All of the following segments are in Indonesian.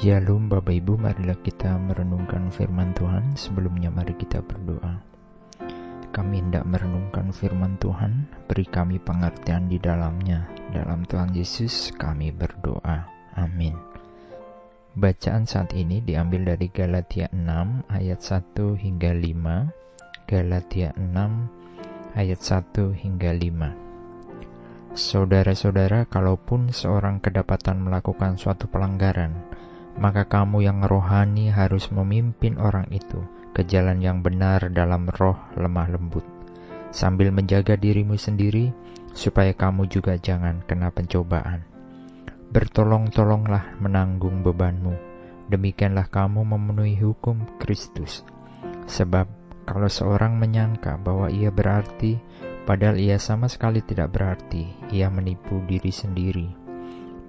Shalom Bapak Ibu, marilah kita merenungkan firman Tuhan. Sebelumnya mari kita berdoa. Kami hendak merenungkan firman Tuhan, beri kami pengertian di dalamnya. Dalam Tuhan Yesus kami berdoa. Amin. Bacaan saat ini diambil dari Galatia 6 ayat 1 hingga 5. Galatia 6 ayat 1 hingga 5. Saudara-saudara, kalaupun seorang kedapatan melakukan suatu pelanggaran, maka kamu yang rohani harus memimpin orang itu ke jalan yang benar dalam roh lemah lembut, sambil menjaga dirimu sendiri, supaya kamu juga jangan kena pencobaan. Bertolong-tolonglah menanggung bebanmu, demikianlah kamu memenuhi hukum Kristus. Sebab kalau seorang menyangka bahwa ia berarti, padahal ia sama sekali tidak berarti, ia menipu diri sendiri.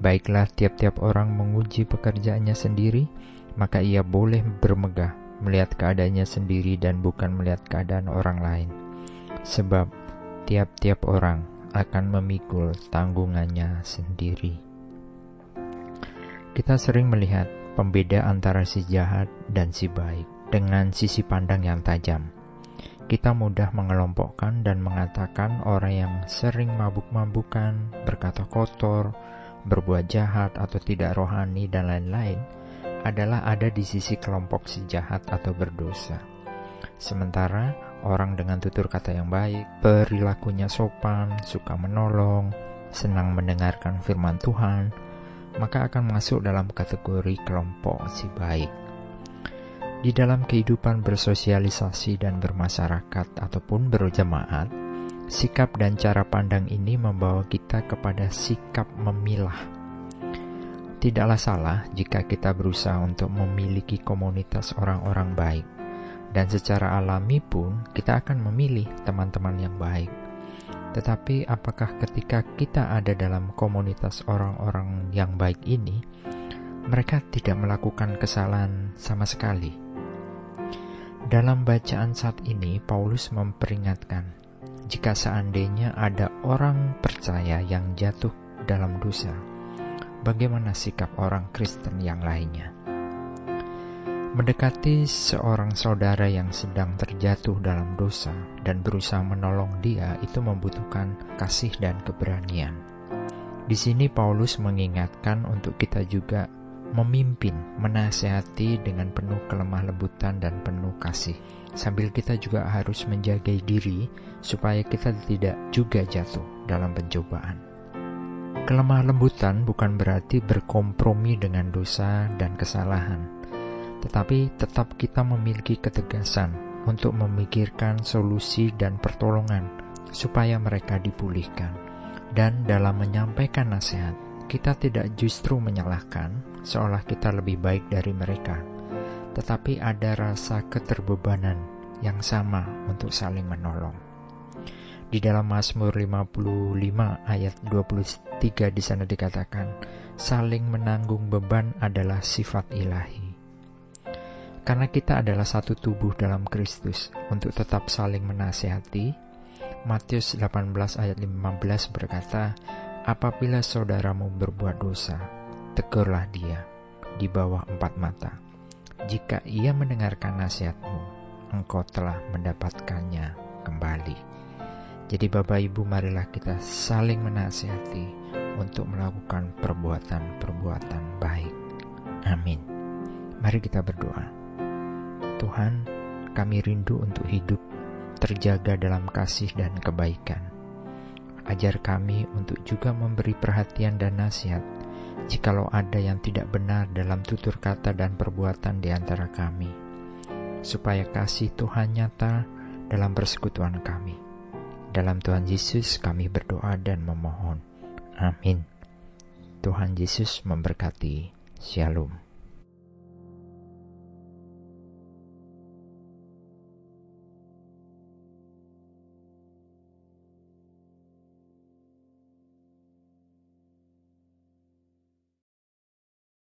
Baiklah tiap-tiap orang menguji pekerjaannya sendiri, maka ia boleh bermegah melihat keadaannya sendiri dan bukan melihat keadaan orang lain. Sebab tiap-tiap orang akan memikul tanggungannya sendiri. Kita sering melihat pembeda antara si jahat dan si baik dengan sisi pandang yang tajam. Kita mudah mengelompokkan dan mengatakan orang yang sering mabuk-mabukan, berkata kotor, berbuat jahat atau tidak rohani dan lain-lain adalah ada di sisi kelompok si jahat atau berdosa. Sementara orang dengan tutur kata yang baik, perilakunya sopan, suka menolong, senang mendengarkan firman Tuhan, maka akan masuk dalam kategori kelompok si baik. Di dalam kehidupan bersosialisasi dan bermasyarakat ataupun berjemaat, Sikap dan cara pandang ini membawa kita kepada sikap memilah. Tidaklah salah jika kita berusaha untuk memiliki komunitas orang-orang baik, dan secara alami pun kita akan memilih teman-teman yang baik. Tetapi, apakah ketika kita ada dalam komunitas orang-orang yang baik ini, mereka tidak melakukan kesalahan sama sekali? Dalam bacaan saat ini, Paulus memperingatkan jika seandainya ada orang percaya yang jatuh dalam dosa, bagaimana sikap orang Kristen yang lainnya? Mendekati seorang saudara yang sedang terjatuh dalam dosa dan berusaha menolong dia itu membutuhkan kasih dan keberanian. Di sini Paulus mengingatkan untuk kita juga memimpin, menasehati dengan penuh kelemah lembutan dan penuh kasih. Sambil kita juga harus menjaga diri supaya kita tidak juga jatuh dalam pencobaan. Kelemah lembutan bukan berarti berkompromi dengan dosa dan kesalahan, tetapi tetap kita memiliki ketegasan untuk memikirkan solusi dan pertolongan supaya mereka dipulihkan. Dan dalam menyampaikan nasihat, kita tidak justru menyalahkan, seolah kita lebih baik dari mereka, tetapi ada rasa keterbebanan yang sama untuk saling menolong. Di dalam Mazmur 55 ayat 23 di sana dikatakan, saling menanggung beban adalah sifat ilahi. Karena kita adalah satu tubuh dalam Kristus untuk tetap saling menasehati, Matius 18 ayat 15 berkata, Apabila saudaramu berbuat dosa, tegurlah dia di bawah empat mata. Jika ia mendengarkan nasihatmu, engkau telah mendapatkannya kembali. Jadi Bapak Ibu marilah kita saling menasihati untuk melakukan perbuatan-perbuatan baik. Amin. Mari kita berdoa. Tuhan, kami rindu untuk hidup terjaga dalam kasih dan kebaikan. Ajar kami untuk juga memberi perhatian dan nasihat jikalau ada yang tidak benar dalam tutur kata dan perbuatan di antara kami, supaya kasih Tuhan nyata dalam persekutuan kami. Dalam Tuhan Yesus kami berdoa dan memohon. Amin. Tuhan Yesus memberkati. Shalom.